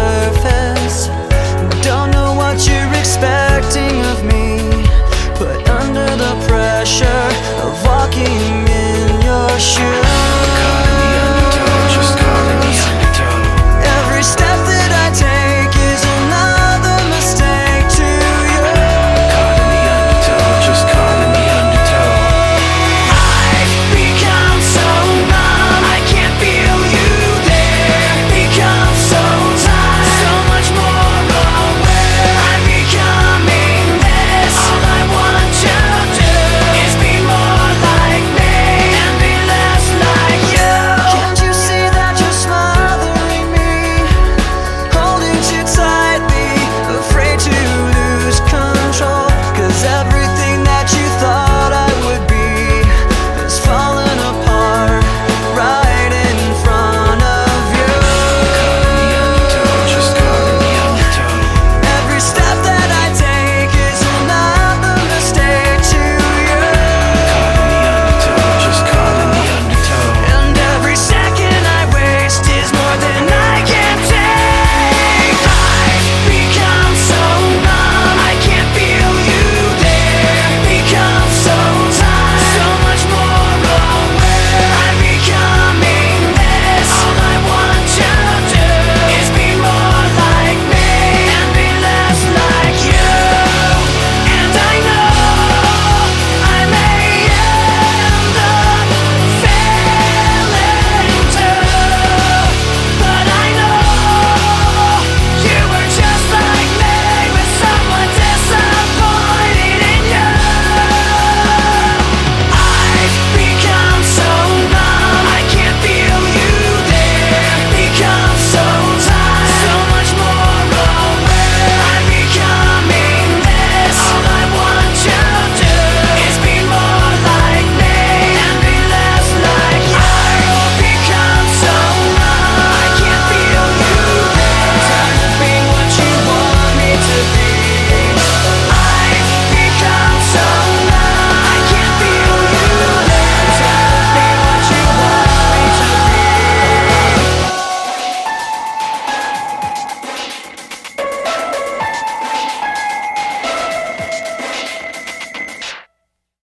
surface